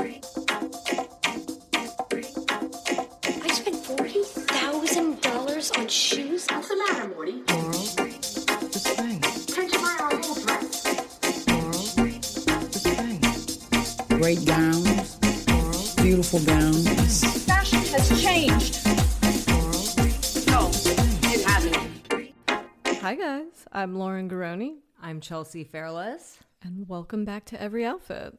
I spent forty thousand dollars on shoes. What's the matter, Morty? Laurel, the spring. Can't you buy our whole dress? Laurel, the spring. Great gowns, beautiful gowns. Fashion has changed. No, it hasn't. Hi, guys. I'm Lauren Garroni, I'm Chelsea Fairless. and welcome back to Every Outfit.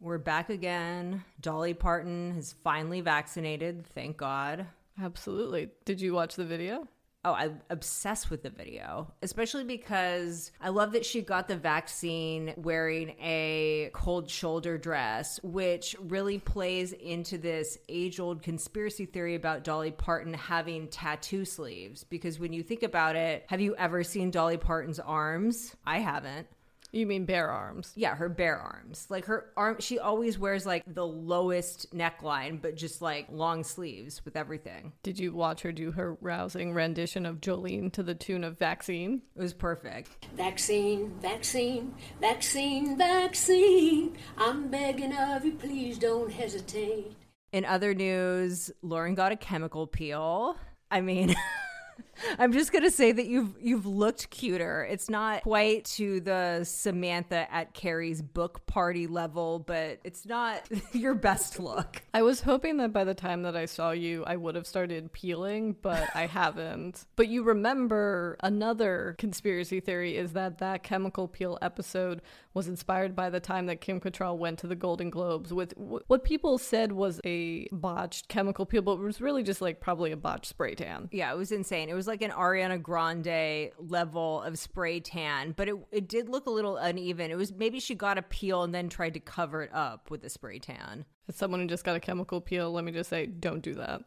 We're back again. Dolly Parton has finally vaccinated, thank God. Absolutely. Did you watch the video? Oh, I'm obsessed with the video, especially because I love that she got the vaccine wearing a cold shoulder dress, which really plays into this age old conspiracy theory about Dolly Parton having tattoo sleeves. Because when you think about it, have you ever seen Dolly Parton's arms? I haven't. You mean bare arms? Yeah, her bare arms. Like her arm, she always wears like the lowest neckline, but just like long sleeves with everything. Did you watch her do her rousing rendition of Jolene to the tune of Vaccine? It was perfect. Vaccine, vaccine, vaccine, vaccine. I'm begging of you, please don't hesitate. In other news, Lauren got a chemical peel. I mean, I'm just gonna say that you've you've looked cuter. It's not quite to the Samantha at Carrie's book party level, but it's not your best look. I was hoping that by the time that I saw you, I would have started peeling, but I haven't. But you remember another conspiracy theory is that that chemical peel episode was inspired by the time that Kim Cattrall went to the Golden Globes with wh- what people said was a botched chemical peel, but it was really just like probably a botched spray tan. Yeah, it was insane. It was like an Ariana Grande level of spray tan, but it it did look a little uneven. It was maybe she got a peel and then tried to cover it up with a spray tan. As someone who just got a chemical peel, let me just say, don't do that.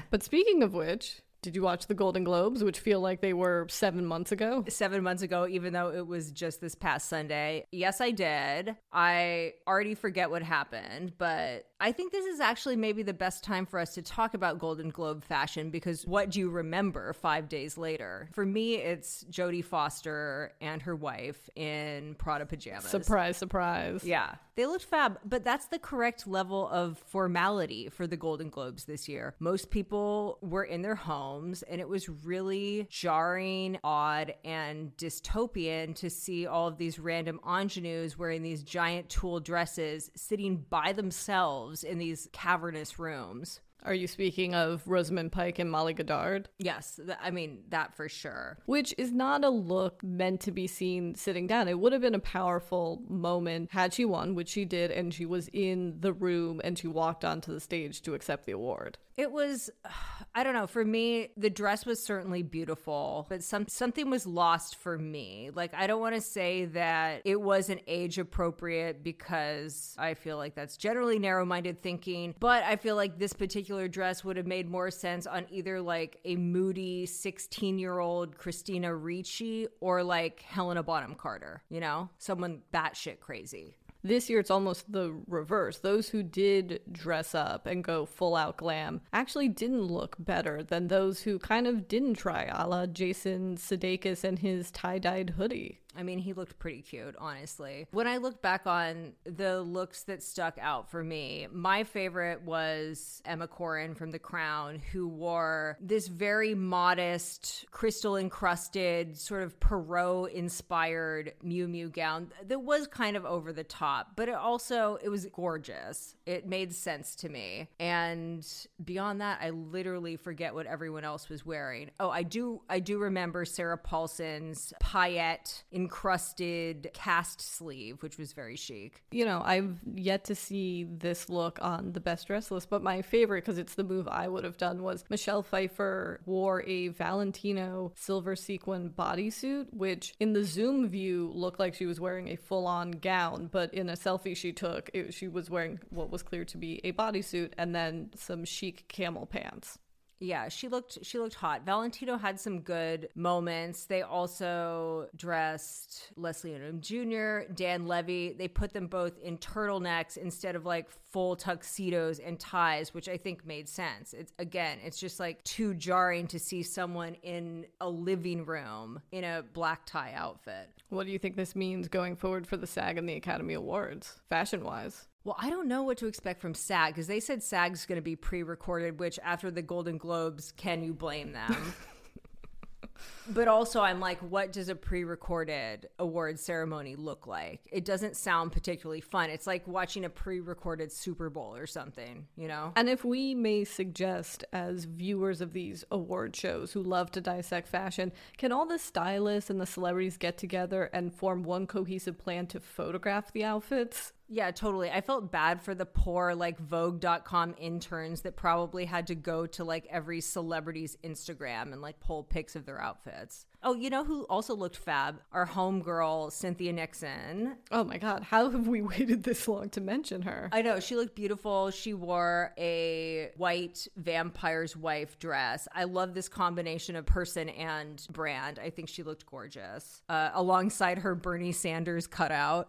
but speaking of which, did you watch the Golden Globes, which feel like they were seven months ago? seven months ago, even though it was just this past Sunday. Yes, I did. I already forget what happened, but I think this is actually maybe the best time for us to talk about Golden Globe fashion because what do you remember five days later? For me, it's Jodie Foster and her wife in Prada pajamas. Surprise, surprise. Yeah, they looked fab, but that's the correct level of formality for the Golden Globes this year. Most people were in their homes, and it was really jarring, odd, and dystopian to see all of these random ingenues wearing these giant tulle dresses sitting by themselves in these cavernous rooms. Are you speaking of Rosamund Pike and Molly Goddard? Yes, th- I mean, that for sure. Which is not a look meant to be seen sitting down. It would have been a powerful moment had she won, which she did, and she was in the room and she walked onto the stage to accept the award. It was, I don't know. For me, the dress was certainly beautiful, but some something was lost for me. Like I don't want to say that it wasn't age appropriate because I feel like that's generally narrow-minded thinking. But I feel like this particular dress would have made more sense on either like a moody 16-year-old Christina Ricci or like Helena Bonham Carter. You know, someone batshit crazy. This year, it's almost the reverse. Those who did dress up and go full out glam actually didn't look better than those who kind of didn't try, a la Jason Sudeikis and his tie dyed hoodie. I mean, he looked pretty cute, honestly. When I look back on the looks that stuck out for me, my favorite was Emma Corrin from The Crown, who wore this very modest, crystal encrusted, sort of Pierrot inspired Miu Miu gown that was kind of over the top, but it also it was gorgeous. It made sense to me. And beyond that, I literally forget what everyone else was wearing. Oh, I do I do remember Sarah Paulson's paillette encrusted cast sleeve, which was very chic. You know, I've yet to see this look on the best dress list, but my favorite, because it's the move I would have done, was Michelle Pfeiffer wore a Valentino silver sequin bodysuit, which in the zoom view looked like she was wearing a full on gown, but in a selfie she took, it, she was wearing what was clear to be a bodysuit and then some chic camel pants. Yeah, she looked she looked hot. Valentino had some good moments. They also dressed Leslie Odom Jr., Dan Levy. They put them both in turtlenecks instead of like full tuxedos and ties, which I think made sense. It's again, it's just like too jarring to see someone in a living room in a black tie outfit. What do you think this means going forward for the SAG and the Academy Awards, fashion wise? Well, I don't know what to expect from SAG because they said SAG's going to be pre recorded, which after the Golden Globes, can you blame them? but also, I'm like, what does a pre recorded award ceremony look like? It doesn't sound particularly fun. It's like watching a pre recorded Super Bowl or something, you know? And if we may suggest, as viewers of these award shows who love to dissect fashion, can all the stylists and the celebrities get together and form one cohesive plan to photograph the outfits? Yeah, totally. I felt bad for the poor like Vogue.com interns that probably had to go to like every celebrity's Instagram and like pull pics of their outfits. Oh, you know who also looked fab? Our homegirl, Cynthia Nixon. Oh my god, how have we waited this long to mention her? I know, she looked beautiful. She wore a white vampire's wife dress. I love this combination of person and brand. I think she looked gorgeous. Uh, alongside her Bernie Sanders cutout.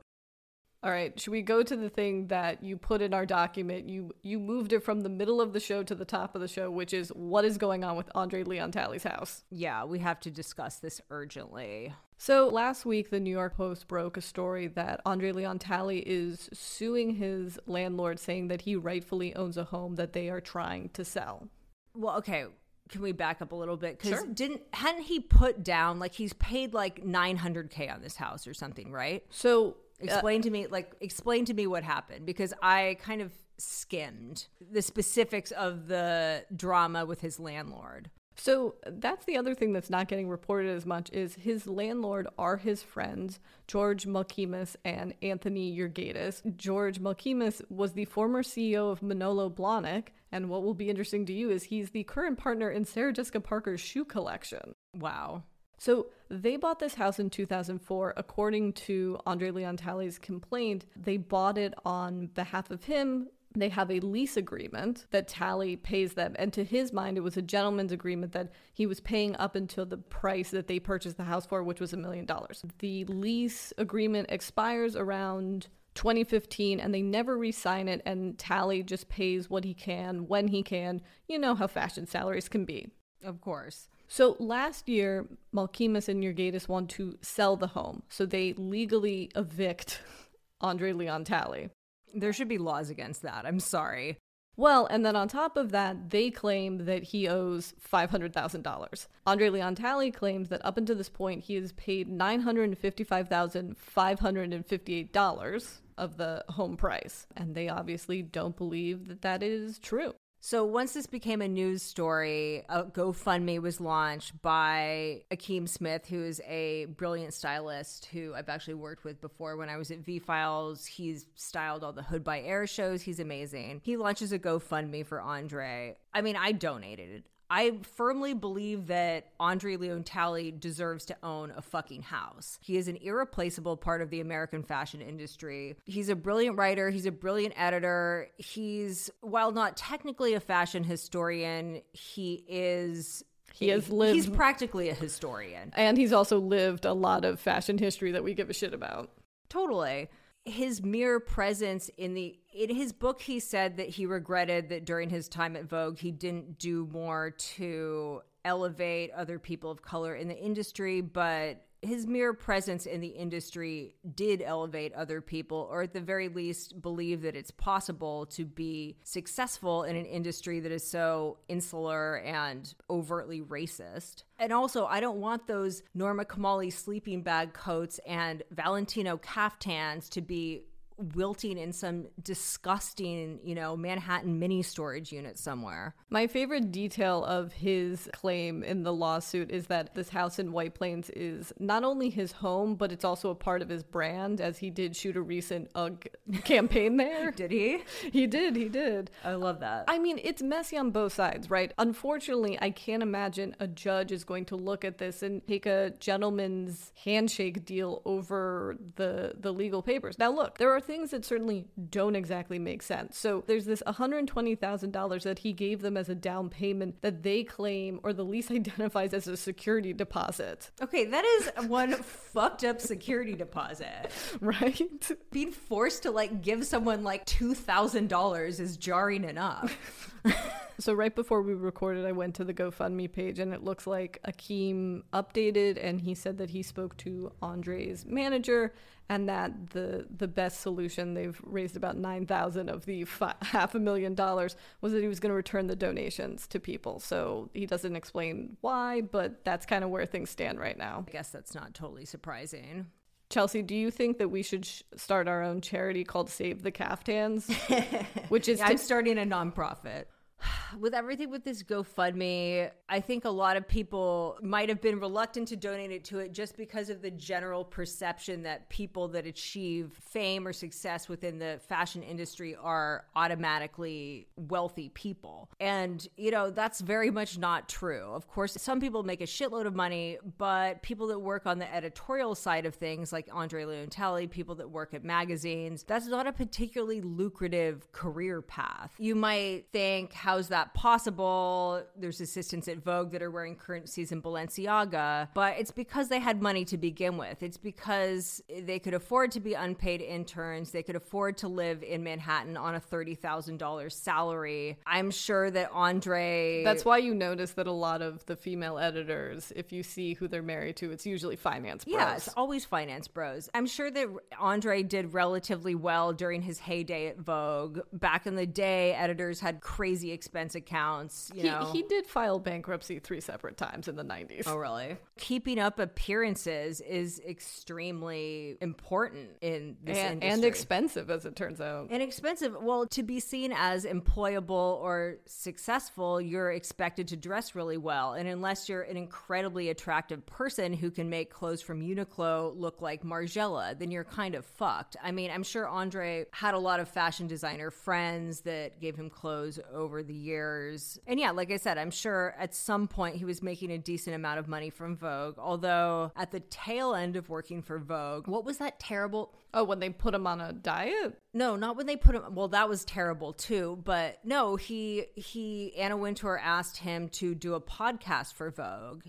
All right, should we go to the thing that you put in our document? You you moved it from the middle of the show to the top of the show, which is what is going on with Andre Leon Talley's house. Yeah, we have to discuss this urgently. So last week, the New York Post broke a story that Andre Leon Talley is suing his landlord, saying that he rightfully owns a home that they are trying to sell. Well, okay. Can we back up a little bit? Because Sure. didn't hadn't he put down like he's paid like nine hundred k on this house or something, right? So Uh, explain to me, like, explain to me what happened because I kind of skimmed the specifics of the drama with his landlord. So that's the other thing that's not getting reported as much is his landlord are his friends, George Malkemus and Anthony Yurgaitis. George Malkemus was the former CEO of Manolo Blahnik, and what will be interesting to you is he's the current partner in Sarah Jessica Parker's shoe collection. Wow. So they bought this house in 2004. According to Andre Leon Talley's complaint, they bought it on behalf of him. They have a lease agreement that Talley pays them. And to his mind, it was a gentleman's agreement that he was paying up until the price that they purchased the house for, which was a million dollars. The lease agreement expires around 2015 and they never re sign it. And Talley just pays what he can when he can. You know how fashion salaries can be. Of course. So last year, Malkemus and Yurgaitis want to sell the home. So they legally evict Andre Leon Talley. There should be laws against that. I'm sorry. Well, and then on top of that, they claim that he owes $500,000. Andre Leon Talley claims that up until this point, he has paid $955,558 of the home price. And they obviously don't believe that that is true. So once this became a news story, a GoFundMe was launched by Akeem Smith, who is a brilliant stylist who I've actually worked with before when I was at V Files. He's styled all the Hood by Air shows. He's amazing. He launches a GoFundMe for Andre. I mean, I donated. I firmly believe that Andre Leon Talley deserves to own a fucking house. He is an irreplaceable part of the American fashion industry. He's a brilliant writer, he's a brilliant editor. He's, while not technically a fashion historian, he is. He has lived- He's practically a historian. And he's also lived a lot of fashion history that we give a shit about. Totally. His mere presence in the in his book he said that he regretted that during his time at Vogue he didn't do more to elevate other people of color in the industry, but his mere presence in the industry did elevate other people, or at the very least, believe that it's possible to be successful in an industry that is so insular and overtly racist. And also, I don't want those Norma Kamali sleeping bag coats and Valentino caftans to be wilting in some disgusting, you know, Manhattan mini storage unit somewhere. My favorite detail of his claim in the lawsuit is that this house in White Plains is not only his home, but it's also a part of his brand, as he did shoot a recent UGG campaign there. Did he? He did, he did. I love that. I mean, it's messy on both sides, right? Unfortunately, I can't imagine a judge is going to look at this and take a gentleman's handshake deal over the the legal papers. Now, look, there are things that certainly don't exactly make sense. So there's this $120,000 that he gave them as a down payment that they claim or the lease identifies as a security deposit, Okay, that is one fucked up security deposit. right? Being forced to like give someone like $2,000 is jarring enough. So right before we recorded, I went to the GoFundMe page, and it looks like Akeem updated, and he said that he spoke to Andre's manager, and that the the best solution they've raised about 9000 of the fi- half a million dollars was that he was going to return the donations to people so he doesn't explain why but that's kind of where things stand right now I guess that's not totally surprising. chelsea do you think that we should sh- start our own charity called save the caftans which is Yeah, to- I'm starting a nonprofit. With everything with this GoFundMe, I think a lot of people might have been reluctant to donate it to it just because of the general perception that people that achieve fame or success within the fashion industry are automatically wealthy people. And, you know, that's very much not true. Of course, some people make a shitload of money, but people that work on the editorial side of things, like Andre Leon Talley, people that work at magazines, that's not a particularly lucrative career path. You might think, how's that possible? There's assistants at Vogue that are wearing currencies in Balenciaga, but it's because they had money to begin with. It's because they could afford to be unpaid interns, they could afford to live in Manhattan on a $30,000 salary. I'm sure that Andre. that's why you notice that a lot of the female editors if you see who they're married to it's usually finance bros. Yeah, it's always finance bros. I'm sure that Andre did relatively well during his heyday at Vogue. Back in the day, editors had crazy expense accounts. You he, know, he did file bankruptcy three separate times in the 90s Oh, really? Keeping up appearances is extremely important in this and, industry. and expensive as it turns out And expensive. Well, to be seen as employable or successful, you're expected to dress really well. And unless you're an incredibly attractive person who can make clothes from Uniqlo look like Margiela, then you're kind of fucked. I mean, I'm sure Andre had a lot of fashion designer friends that gave him clothes over the years. And yeah, like I said, I'm sure at some point he was making a decent amount of money from Vogue. Although at the tail end of working for Vogue, what was that terrible? oh when they put him on a diet No, not when they put him. Well, that was terrible too. But no, he he Anna Wintour asked him to do a podcast for Vogue.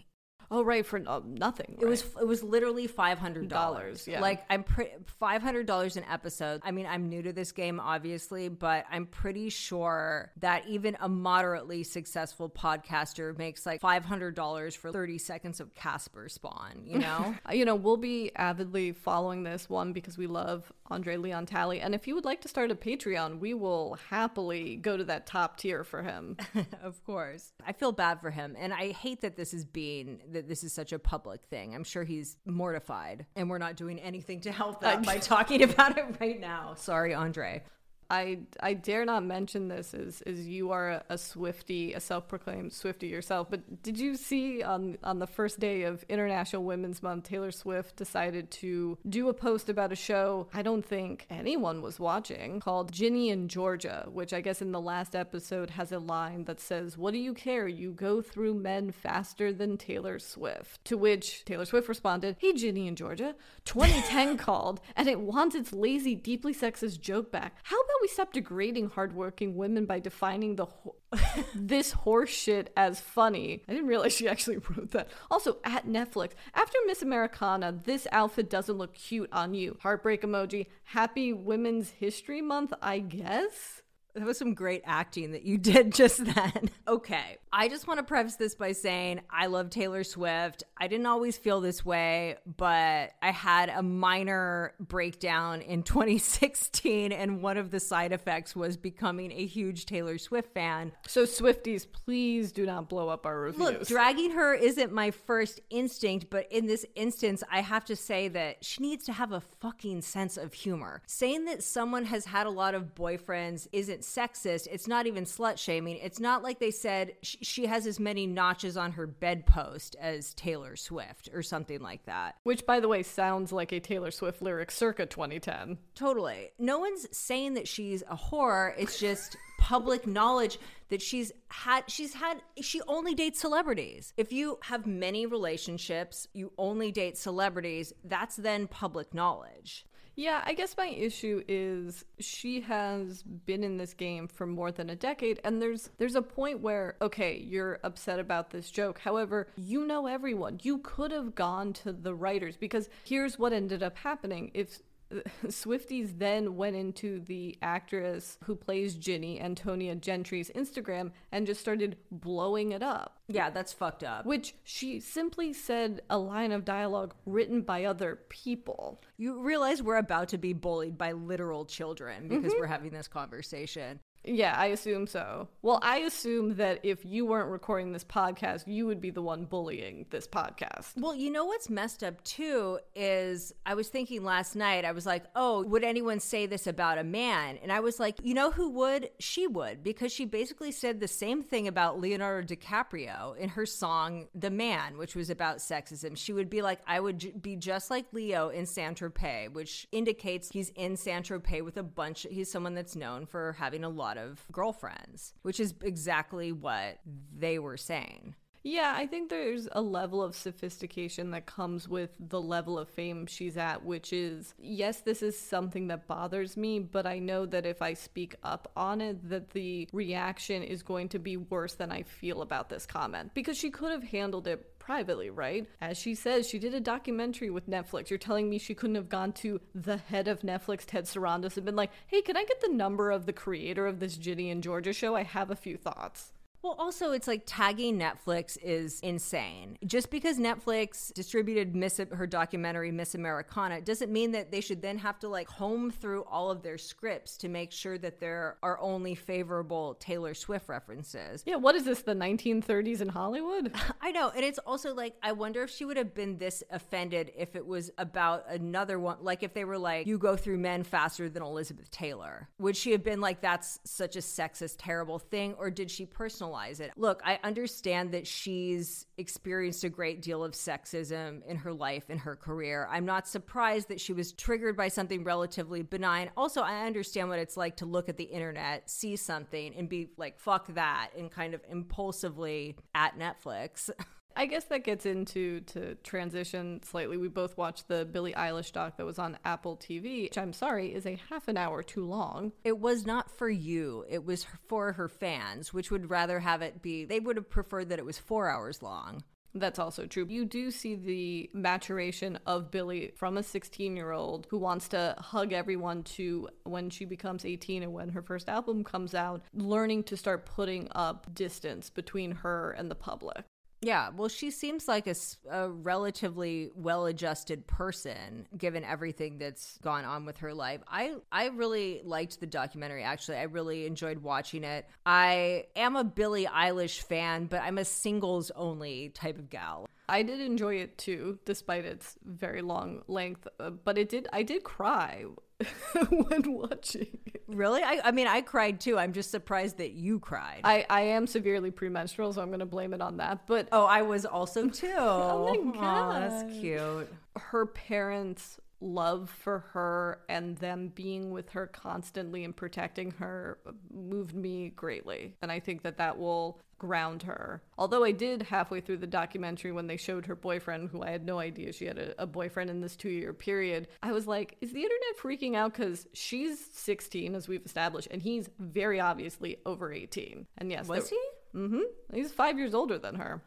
Oh right for uh, nothing It was it was literally five hundred dollars. Yeah. Like I'm pretty five hundred dollars an episode. I mean, I'm new to this game, obviously, but I'm pretty sure that even a moderately successful podcaster makes like five hundred dollars for thirty seconds of Casper Spawn. You know. Uh, you know, we'll be avidly following this one because we love Andre Leon Talley. And if you would like to start a Patreon, we will happily go to that top tier for him. of course. I feel bad for him. And I hate that this is being, that this is such a public thing. I'm sure he's mortified. And we're not doing anything to help that by talking about it right now. Sorry, Andre. I I dare not mention this as as you are a, a Swifty, a self-proclaimed Swifty yourself. But did you see on on the first day of International Women's Month, Taylor Swift decided to do a post about a show I don't think anyone was watching called Ginny and Georgia, which I guess in the last episode has a line that says, "What do you care? You go through men faster than Taylor Swift." To which Taylor Swift responded, "Hey Ginny and Georgia, 2010 called and it wants its lazy, deeply sexist joke back. How about we stop degrading hardworking women by defining the ho- this horseshit as funny. I didn't realize she actually wrote that. Also, at Netflix, after Miss Americana, this outfit doesn't look cute on you. Heartbreak emoji. Happy Women's History Month, I guess. That was some great acting that you did just then. Okay. I just want to preface this by saying I love Taylor Swift. I didn't always feel this way, but I had a minor breakdown in 2016, and one of the side effects was becoming a huge Taylor Swift fan. So, Swifties, please do not blow up our reviews. Look, dragging her isn't my first instinct, but in this instance, I have to say that she needs to have a fucking sense of humor. Saying that someone has had a lot of boyfriends isn't sexist. It's not even slut shaming. It's not like they said sh- she has as many notches on her bedpost as Taylor Swift or something like that. Which, by the way, sounds like a Taylor Swift lyric circa 2010. Totally. No one's saying that she's a whore. It's just public knowledge that she's had she's had she only dates celebrities. If you have many relationships, you only date celebrities, that's then public knowledge. Yeah, I guess my issue is she has been in this game for more than a decade and there's there's a point where okay, you're upset about this joke. However, you know everyone. You could have gone to the writers because here's what ended up happening. If Swifties then went into the actress who plays Ginny, Antonia Gentry's Instagram, and just started blowing it up. Yeah, that's fucked up. which she simply said a line of dialogue written by other people. You realize we're about to be bullied by literal children because mm-hmm. we're having this conversation. Yeah, I assume so. Well, I assume that if you weren't recording this podcast, you would be the one bullying this podcast. Well, you know what's messed up too is I was thinking last night, I was like, oh, would anyone say this about a man? And I was like, you know who would? She would, because she basically said the same thing about Leonardo DiCaprio in her song The Man, which was about sexism. She would be like, I would j- be just like Leo in Saint Tropez, which indicates he's in Saint Tropez with a bunch, he's someone that's known for having a lot of girlfriends, which is exactly what they were saying. Yeah, I think there's a level of sophistication that comes with the level of fame she's at, which is yes, this is something that bothers me, but I know that if I speak up on it, that the reaction is going to be worse than I feel about this comment because she could have handled it privately, right? As she says, she did a documentary with Netflix. You're telling me she couldn't have gone to the head of Netflix, Ted Sarandos, and been like, hey, can I get the number of the creator of this Ginny and Georgia show? I have a few thoughts. Well, also, it's like tagging Netflix is insane. Just because Netflix distributed Miss her documentary Miss Americana doesn't mean that they should then have to like comb through all of their scripts to make sure that there are only favorable Taylor Swift references. Yeah, what is this, the 1930s in Hollywood? I know, and it's also like I wonder if she would have been this offended if it was about another one, like if they were like, "You go through men faster than Elizabeth Taylor." Would she have been like, "That's such a sexist, terrible thing," or did she personalize it? Look, I understand that she's experienced a great deal of sexism in her life, in her career. I'm not surprised that she was triggered by something relatively benign. Also, I understand what it's like to look at the internet, see something, and be like, "Fuck that," and kind of impulsively at Netflix. I guess that gets into to transition slightly. We both watched the Billie Eilish doc that was on Apple TV, which I'm sorry is a half an hour too long. It was not for you. It was for her fans, which would rather have it be, they would have preferred that it was four hours long. That's also true. You do see the maturation of Billie from a 16 year old who wants to hug everyone to when she becomes 18 and when her first album comes out, learning to start putting up distance between her and the public. Yeah, well, she seems like a, a relatively well-adjusted person, given everything that's gone on with her life. I I really liked the documentary. Actually, I really enjoyed watching it. I am a Billie Eilish fan, but I'm a singles-only type of gal. I did enjoy it too, despite its very long length. Uh, but it did. I did cry when watching. Really? I, I mean, I cried too. I'm just surprised that you cried. I, I am severely premenstrual, so I'm going to blame it on that. But oh, I was also too. Oh my Aw, that's cute. her parents' love for her and them being with her constantly and protecting her moved me greatly. And I think that that will ground her. Although I did halfway through the documentary when they showed her boyfriend, who I had no idea she had a, a boyfriend in this two year period, I was like, is the internet freaking out? Because she's 16, as we've established, and he's very obviously over 18. And yes, Was there- he? Mm-hmm. He's five years older than her.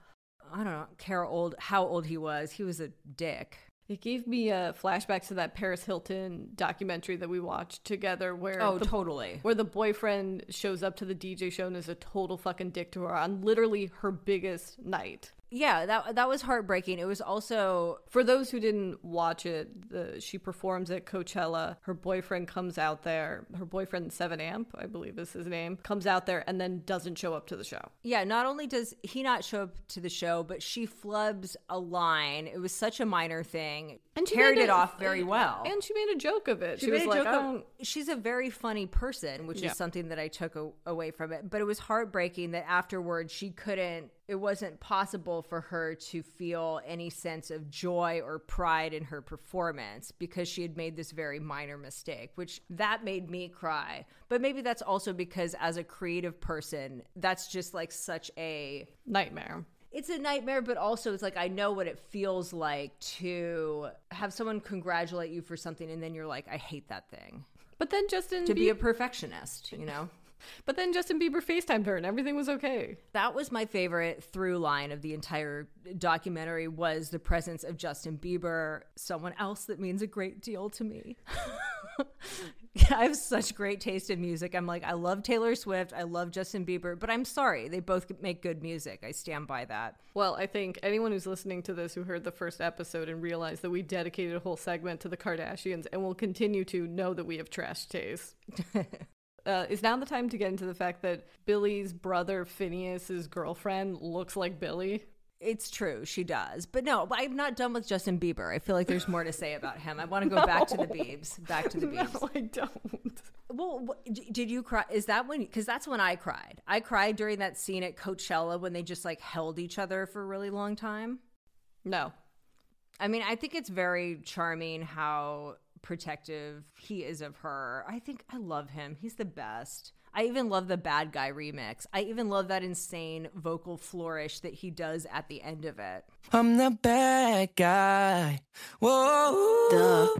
I don't know, care old how old he was. He was a dick. It gave me a flashback to that Paris Hilton documentary that we watched together, where Oh, the, totally. where the boyfriend shows up to the DJ show and is a total fucking dick to her on literally her biggest night. Yeah, that that was heartbreaking. It was also For those who didn't watch it, the, she performs at Coachella. Her boyfriend comes out there. Her boyfriend, Seven Amp, I believe is his name, comes out there and then doesn't show up to the show. yeah. Not only does he not show up to the show, but she flubs a line. It was such a minor thing, and she carried it a- off very well. And she made a joke of it. She, She was like, I of- she's a very funny person, which Yeah. is something that I took a- away from it. But it was heartbreaking that afterwards she couldn't. It wasn't possible for her to feel any sense of joy or pride in her performance because she had made this very minor mistake, which that made me cry. But maybe that's also because as a creative person, that's just like such a nightmare. it's a nightmare, but also it's like I know what it feels like to have someone congratulate you for something and then you're like, I hate that thing. But then Justin To be a perfectionist, you know? But then Justin Bieber FaceTimed her and everything was okay. That was my favorite through line of the entire documentary was the presence of Justin Bieber, someone else that means a great deal to me. I have such great taste in music. I'm like, I love Taylor Swift, I love Justin Bieber, but I'm sorry, they both make good music. I stand by that. Well, I think anyone who's listening to this who heard the first episode and realized that we dedicated a whole segment to the Kardashians and will continue to know that we have trash taste. Uh, is now the time to get into the fact that Billie's brother Finneas's girlfriend looks like Billie? It's true, she does. But no, I'm not done with Justin Bieber. I feel like there's more to say about him. I want to go back to the Biebs. Back to the Biebs. No, I don't. Well, did you cry? Is that when? Because that's when I cried. I cried during that scene at Coachella when they just like held each other for a really long time. No. I mean, I think it's very charming how protective he is of her. I think I love him. He's the best. I even love the bad guy remix. I even love that insane vocal flourish that he does at the end of it. I'm the bad guy. Whoa.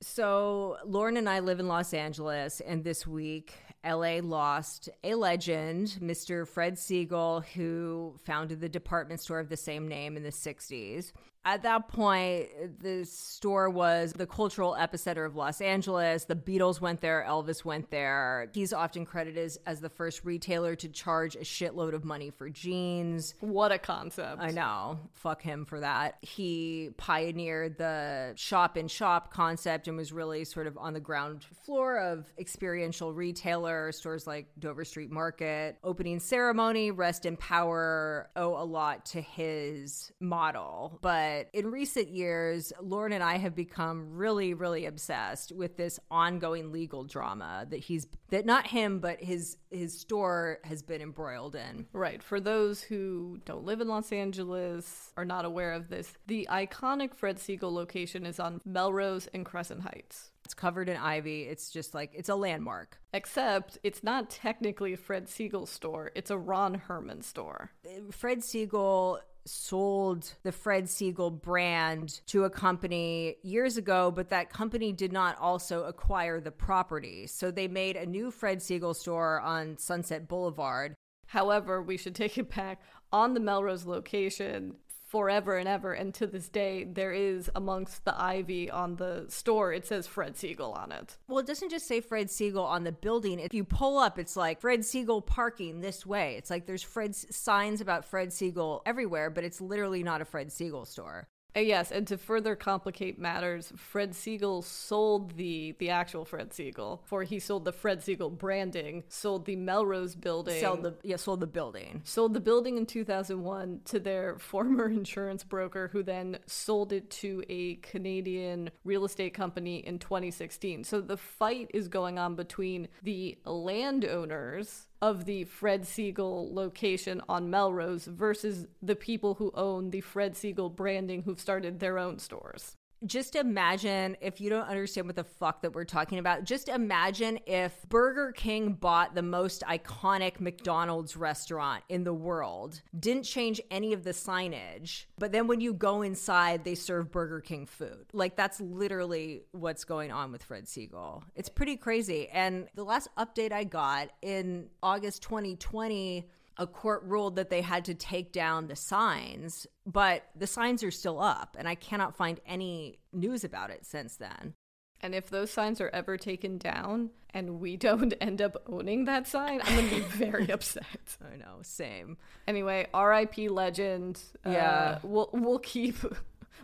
So, Lauren and I live in Los Angeles, and this week, LA lost a legend, Mr. Fred Segal, who founded the department store of the same name in the 60s. At that point, the store was the cultural epicenter of Los Angeles. The Beatles went there, Elvis went there. He's often credited as, as the first retailer to charge a shitload of money for jeans. What a concept. I know. Fuck him for that. He pioneered the shop in shop concept and was really sort of on the ground floor of experiential retailer stores like Dover Street Market. Opening ceremony, Rest in Power owe a lot to his model. But in recent years, Lauren and I have become really, really obsessed with this ongoing legal drama that he's that not him, but his his store has been embroiled in. Right. For those who don't live in Los Angeles, are not aware of this, the iconic Fred Segal location is on Melrose and Crescent Heights. It's covered in ivy. It's just like it's a landmark. Except it's not technically a Fred Segal store, it's a Ron Herman store. Fred Segal sold the Fred Segal brand to a company years ago, but that company did not also acquire the property. So they made a new Fred Segal store on Sunset Boulevard. However, we should take it back on the Melrose location forever and ever. And to this day, there is amongst the ivy on the store, it says Fred Segal on it. Well, it doesn't just say Fred Segal on the building. If you pull up, it's like Fred Segal parking this way. It's like there's Fred signs about Fred Segal everywhere, but it's literally not a Fred Segal store. Uh, yes, and to further complicate matters, Fred Segal sold the the actual Fred Segal, for he sold the Fred Segal branding, sold the Melrose building, Sold the yeah, sold the building. sold the building in 2001 to their former insurance broker, who then sold it to a Canadian real estate company in 2016. So the fight is going on between the landowners of the Fred Segal location on Melrose versus the people who own the Fred Segal branding who've started their own stores. Just imagine if you don't understand what the fuck that we're talking about. Just imagine if Burger King bought the most iconic McDonald's restaurant in the world, didn't change any of the signage, but then when you go inside, they serve Burger King food. Like that's literally what's going on with Fred Segal. It's pretty crazy. And the last update I got in August 2020, a court ruled that they had to take down the signs, but the signs are still up, and I cannot find any news about it since then. And if those signs are ever taken down and we don't end up owning that sign, I'm going to be very upset. I know, same. Anyway, RIP legend. Uh, Yeah. we'll we'll keep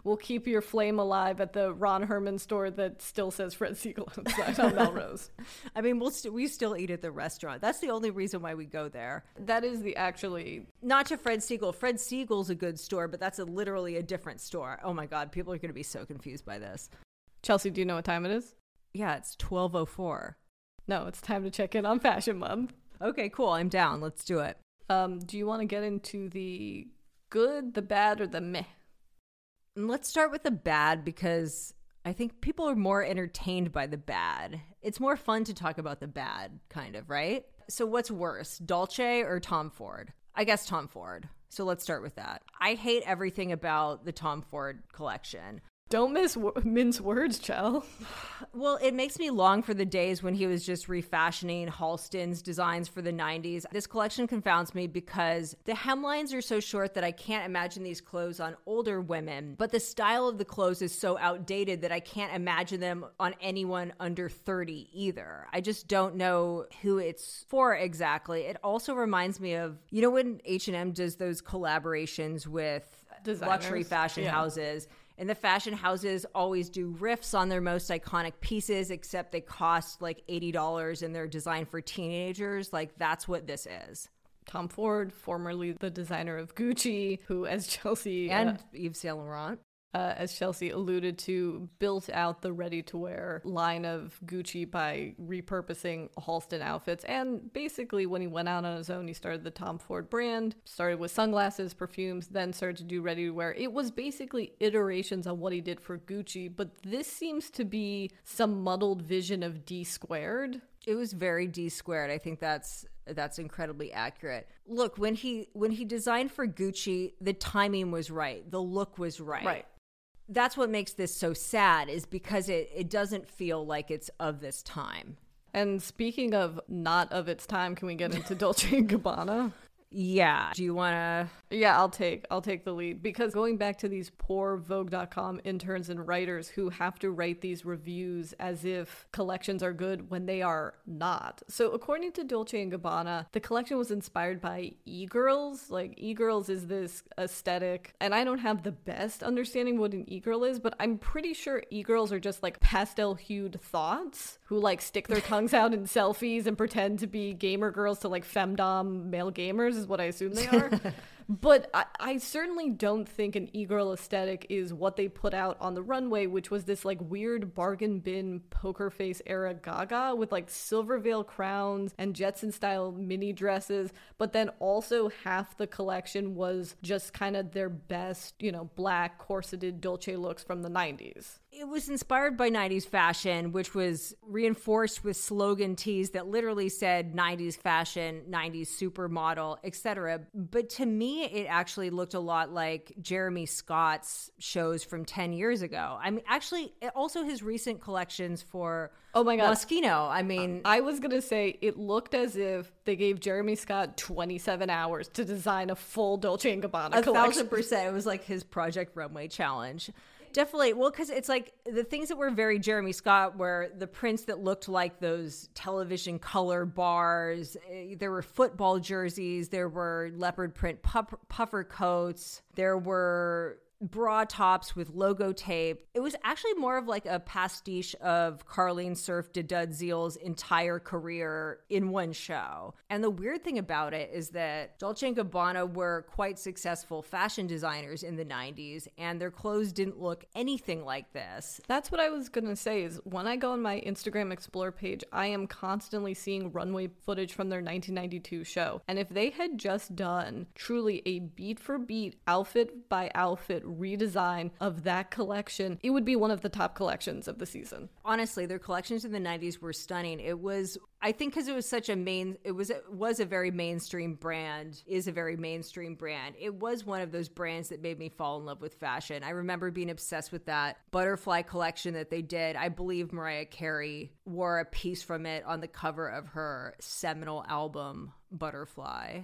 we'll keep your flame alive at the Ron Herman store that still says Fred Segal outside on Melrose. I mean, we'll st- we still eat at the restaurant. That's the only reason why we go there. That is the actually Not to Fred Segal. Fred Segal's a good store, but that's a, literally a different store. Oh my god, people are going to be so confused by this. Chelsea. Do you know what time it is? Yeah, it's 1204. No, it's time to check in on Fashion Month. Okay, cool. I'm down. Let's do it. Um, do you want to get into the good, the bad, or the meh? And let's start with the bad because I think people are more entertained by the bad. It's more fun to talk about the bad, kind of, right? So, what's worse, Dolce or Tom Ford? I guess Tom Ford. So, let's start with that. I hate everything about the Tom Ford collection. Don't miss mince words, Chell. Well, it makes me long for the days when he was just refashioning Halston's designs for the 90s. This collection confounds me because the hemlines are so short that I can't imagine these clothes on older women, but the style of the clothes is so outdated that I can't imagine them on anyone under 30 either. I just don't know who it's for exactly. It also reminds me of, you know when H&M does those collaborations with luxury fashion Yeah. houses and the fashion houses always do riffs on their most iconic pieces except they cost like $80 and they're designed for teenagers. Like that's what this is. Tom Ford, formerly the designer of Gucci, who, as Chelsea and uh, Yves Saint Laurent uh, as Chelsea alluded to, built out the ready to wear line of Gucci by repurposing Halston outfits. And basically, when he went out on his own, he started the Tom Ford brand, started with sunglasses, perfumes, then started to do ready to wear. It was basically iterations on what he did for Gucci, but this seems to be some muddled vision of D squared. it was very d squared i think that's that's incredibly accurate look when he when he designed for gucci the timing was right the look was right that's what makes this so sad is because it, it doesn't feel like it's of this time And speaking of not of its time, can we get into Dolce and Gabbana? Yeah do you want to Yeah, I'll take I'll take the lead because going back to these poor Vogue.com interns and writers who have to write these reviews as if collections are good when they are not. So according to Dolce and Gabbana, the collection was inspired by e-girls. Like e-girls is this aesthetic, and I don't have the best understanding what an e-girl is, but I'm pretty sure e-girls are just like pastel-hued thoughts who like stick their tongues out in selfies and pretend to be gamer girls to like femdom male gamers is what I assume they are. But I, I certainly don't think an e-girl aesthetic is what they put out on the runway, which was this like weird bargain bin poker face era gaga with like silver veil crowns and Jetson style mini dresses. But then also half the collection was just kind of their best, you know, black corseted Dolce looks from the 90s. It was inspired by 90s fashion, which was reinforced with slogan tees that literally said 90s fashion, 90s supermodel, etc. But to me, it actually looked a lot like Jeremy Scott's shows from 10 years ago. I mean, actually, also his recent collections for Oh my God. Moschino. I mean, I was gonna say it looked as if they gave Jeremy Scott 27 hours to design a full Dolce and Gabbana a collection. thousand percent. It was like his Project Runway challenge. Definitely. Well, because it's like the things that were very Jeremy Scott were the prints that looked like those television color bars. Eh, There were football jerseys. There were leopard print puff- puffer coats. There were bra tops with logo tape. It was actually more of like a pastiche of Carlyne Cerf de Dudzeele entire career in one show. And the weird thing about it is that Dolce & Gabbana were quite successful fashion designers in the 90s and their clothes didn't look anything like this. That's what I was gonna say. Is when I go on my Instagram Explore page, I am constantly seeing runway footage from their 1992 show. And if they had just done truly a beat for beat, outfit by outfit redesign of that collection, it would be one of the top collections of the season. honestly their collections in the 90s were stunning. It was i think because it was such a main it was it was a very mainstream brand is a very mainstream brand. It was one of those brands that made me fall in love with fashion. I remember being obsessed with that butterfly collection that they did. I believe mariah carey wore a piece from it on the cover of her seminal album butterfly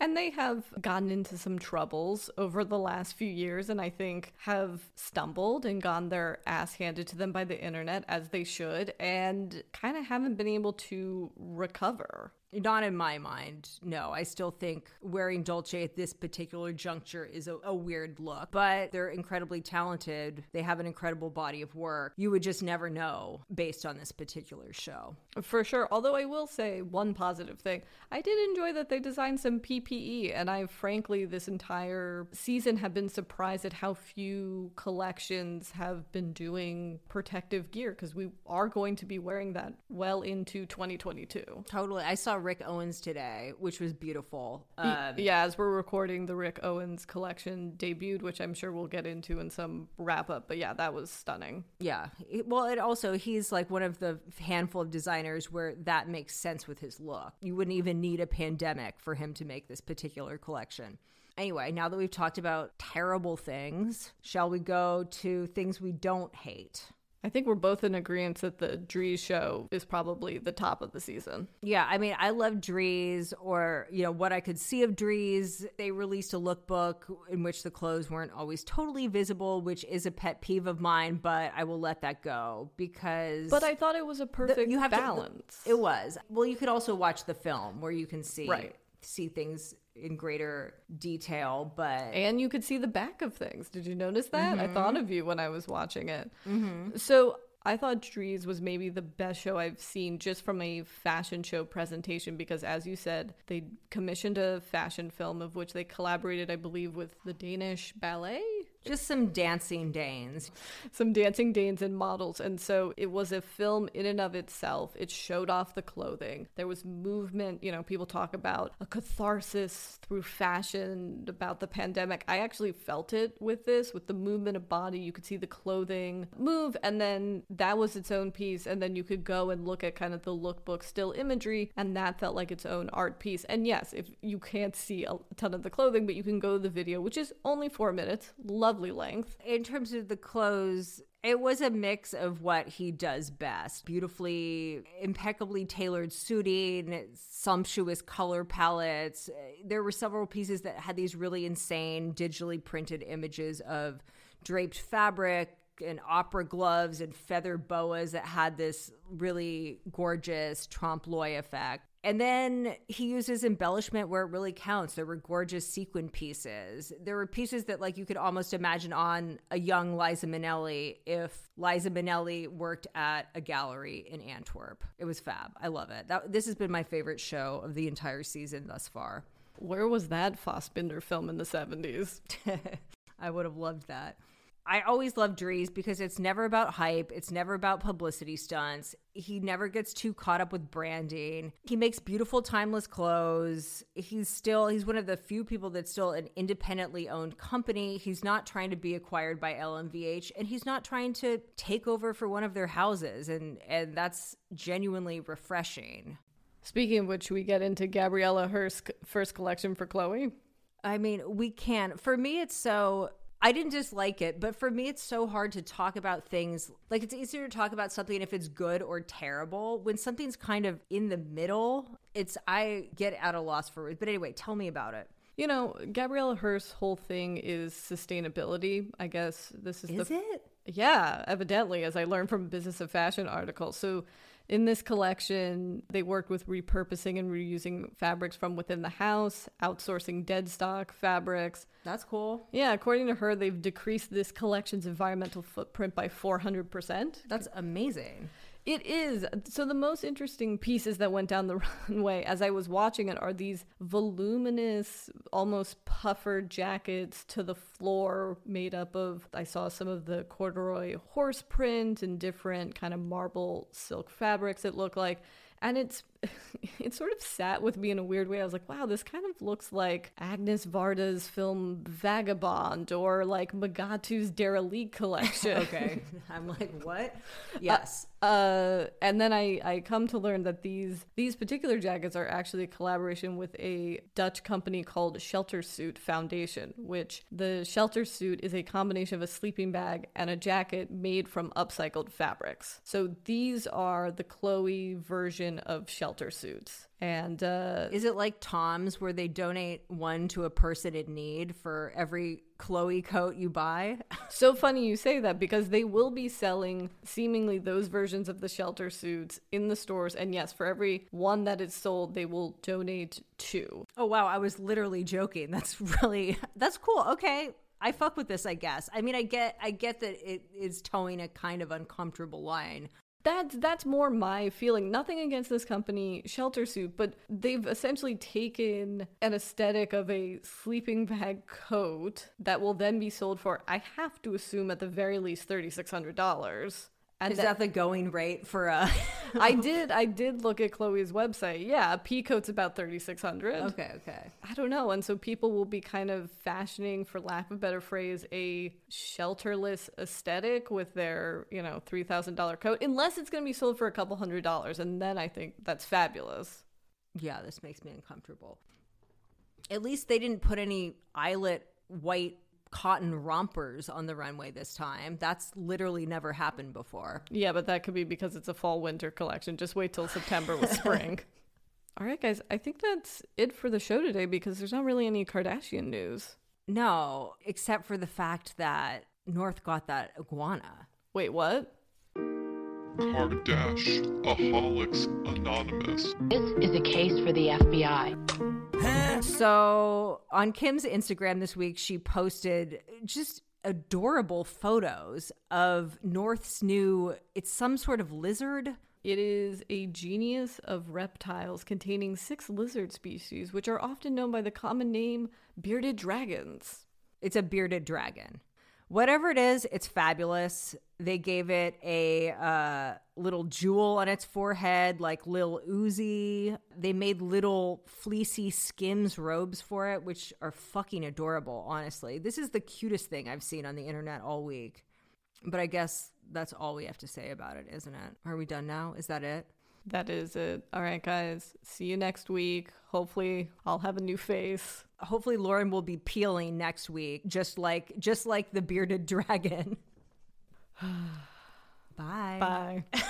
And they have gotten into some troubles over the last few years, and I think have stumbled and gone their ass handed to them by the internet as they should, and kind of haven't been able to recover. Not in my mind. No, I still think wearing Dolce at this particular juncture is a, a weird look, but they're incredibly talented. They have an incredible body of work. You would just never know based on this particular show. For sure. Although I will say one positive thing. I did enjoy that they designed some PPE, and I frankly, this entire season, have been surprised at how few collections have been doing protective gear because we are going to be wearing that well into 2022. Totally. I saw Rick Owens today, which was beautiful. Um, yeah, as we're recording, the Rick Owens collection debuted, which I'm sure we'll get into in some wrap up. But yeah, that was stunning. Yeah. Well, it also, he's like one of the handful of designers where that makes sense with his look. You wouldn't even need a pandemic for him to make this particular collection. Anyway, now that we've talked about terrible things, shall we go to things we don't hate? I think we're both in agreement that the Dries show is probably the top of the season. Yeah, I mean, I love Dries, or you know what I could see of Dries. They released a lookbook in which the clothes weren't always totally visible, which is a pet peeve of mine. But I will let that go because. But I thought it was a perfect you have to- balance. it was. Well, you could also watch the film where you can see Right. See things in greater detail, but and you could see the back of things. Did you notice that? I thought Mm-hmm. of you when I was watching it. So I thought Dries was maybe the best show I've seen just from a fashion show presentation because, as you said, they commissioned a fashion film of which they collaborated, I believe, with the Danish ballet. Just some dancing Danes. some dancing Danes and models. And so it was a film in and of itself. It showed off the clothing. There was movement. You know, people talk about a catharsis through fashion, about the pandemic. I actually felt it with this, with the movement of body. You could see the clothing move. And then that was its own piece. And then you could go and look at kind of the lookbook still imagery. And that felt like its own art piece. And yes, if you can't see a ton of the clothing, but you can go to the video, which is only four minutes, lovely length. In terms of the clothes, it was a mix of what he does best beautifully, impeccably tailored suiting, sumptuous color palettes. There were several pieces that had these really insane digitally printed images of draped fabric and opera gloves and feather boas that had this really gorgeous trompe l'oeil effect. And then he uses embellishment where it really counts. There were gorgeous sequin pieces. There were pieces that like you could almost imagine on a young Liza Minnelli if Liza Minnelli worked at a gallery in Antwerp. It was fab. I love it. That, this has been my favorite show of the entire season thus far. Where was that Fassbinder film in the 70s? I would have loved that. I always love Dries because it's never about hype. It's never about publicity stunts. He never gets too caught up with branding. He makes beautiful, timeless clothes. He's still, he's one of the few people that's still an independently owned company. He's not trying to be acquired by LMVH and he's not trying to take over for one of their houses. And, and that's genuinely refreshing. Speaking of which, we get into Gabriela Hearst's first collection for Chloe. I mean, we can. For me, it's so. I didn't dislike it, but for me, it's so hard to talk about things. Like, it's easier to talk about something if it's good or terrible. When something's kind of in the middle, it's, I get at a loss for words. But anyway, tell me about it. You know, Gabriela Hearst's whole thing is sustainability. I guess this is, Is the it? Yeah, evidently, as I learned from Business of Fashion article. So, in this collection, they worked with repurposing and reusing fabrics from within the house, outsourcing dead stock fabrics. That's cool. Yeah, according to her, they've decreased this collection's environmental footprint by 400%. That's amazing. It is. So the most interesting pieces that went down the runway as I was watching it are these voluminous, almost puffer jackets to the floor made up of I saw some of the corduroy horse print and different kind of marble silk fabrics it looked like. And it's it sort of sat with me in a weird way. I was like, wow, this kind of looks like Agnes Varda's film Vagabond or like Magatu's Derelict collection. Okay. I'm like, what? Yes. Uh, and then I, I come to learn that these these particular jackets are actually a collaboration with a Dutch company called Shelter Suit Foundation, which the Shelter Suit is a combination of a sleeping bag and a jacket made from upcycled fabrics. So these are the Chloe version of shelter suits. And uh, Is it like Tom's where they donate one to a person in need for every Chloe coat you buy? So funny you say that because they will be selling seemingly those versions of the shelter suits in the stores. And yes, for every one that is sold, they will donate two. Oh wow, I was literally joking. That's really that's cool. Okay. I fuck with this, I guess. I mean, I get I get that it is towing a kind of uncomfortable line. That's that's more my feeling. Nothing against this company, Shelter Suit, but they've essentially taken an aesthetic of a sleeping bag coat that will then be sold for, I have to assume, at the very least, thirty six hundred dollars. And Is that the going rate for a I did I did look at Chloe's website. Yeah, a pea coat's about thirty six hundred. Okay, okay. I don't know. And so people will be kind of fashioning, for lack of a better phrase, a shelterless aesthetic with their, you know, $3,000 coat, unless it's going to be sold for a couple hundred dollars. And then I think that's fabulous. Yeah, this makes me uncomfortable. At least they didn't put any eyelet white cotton rompers on the runway this time. That's literally never happened before. Yeah, but that could be because it's a fall winter collection. Just wait till September with spring. All right, guys, I think that's it for the show today because there's not really any Kardashian news. No, except for the fact that North got that iguana. Wait, what? Kardashaholics Anonymous. This is a case for the FBI. So on Kim's Instagram this week, she posted just adorable photos of North's new, it's some sort of lizard. It is a genius of reptiles containing six lizard species, which are often known by the common name bearded dragons. It's a bearded dragon. Whatever it is, it's fabulous. They gave it a uh, little jewel on its forehead, like Lil Uzi. They made little fleecy Skims robes for it, which are fucking adorable, honestly. This is the cutest thing I've seen on the internet all week. But I guess that's all we have to say about it, isn't it? Are we done now? Is that it? That is it. All right, guys. See you next week. Hopefully, I'll have a new face. Hopefully Lauren will be peeling next week, just like just like the bearded dragon. Bye. Bye.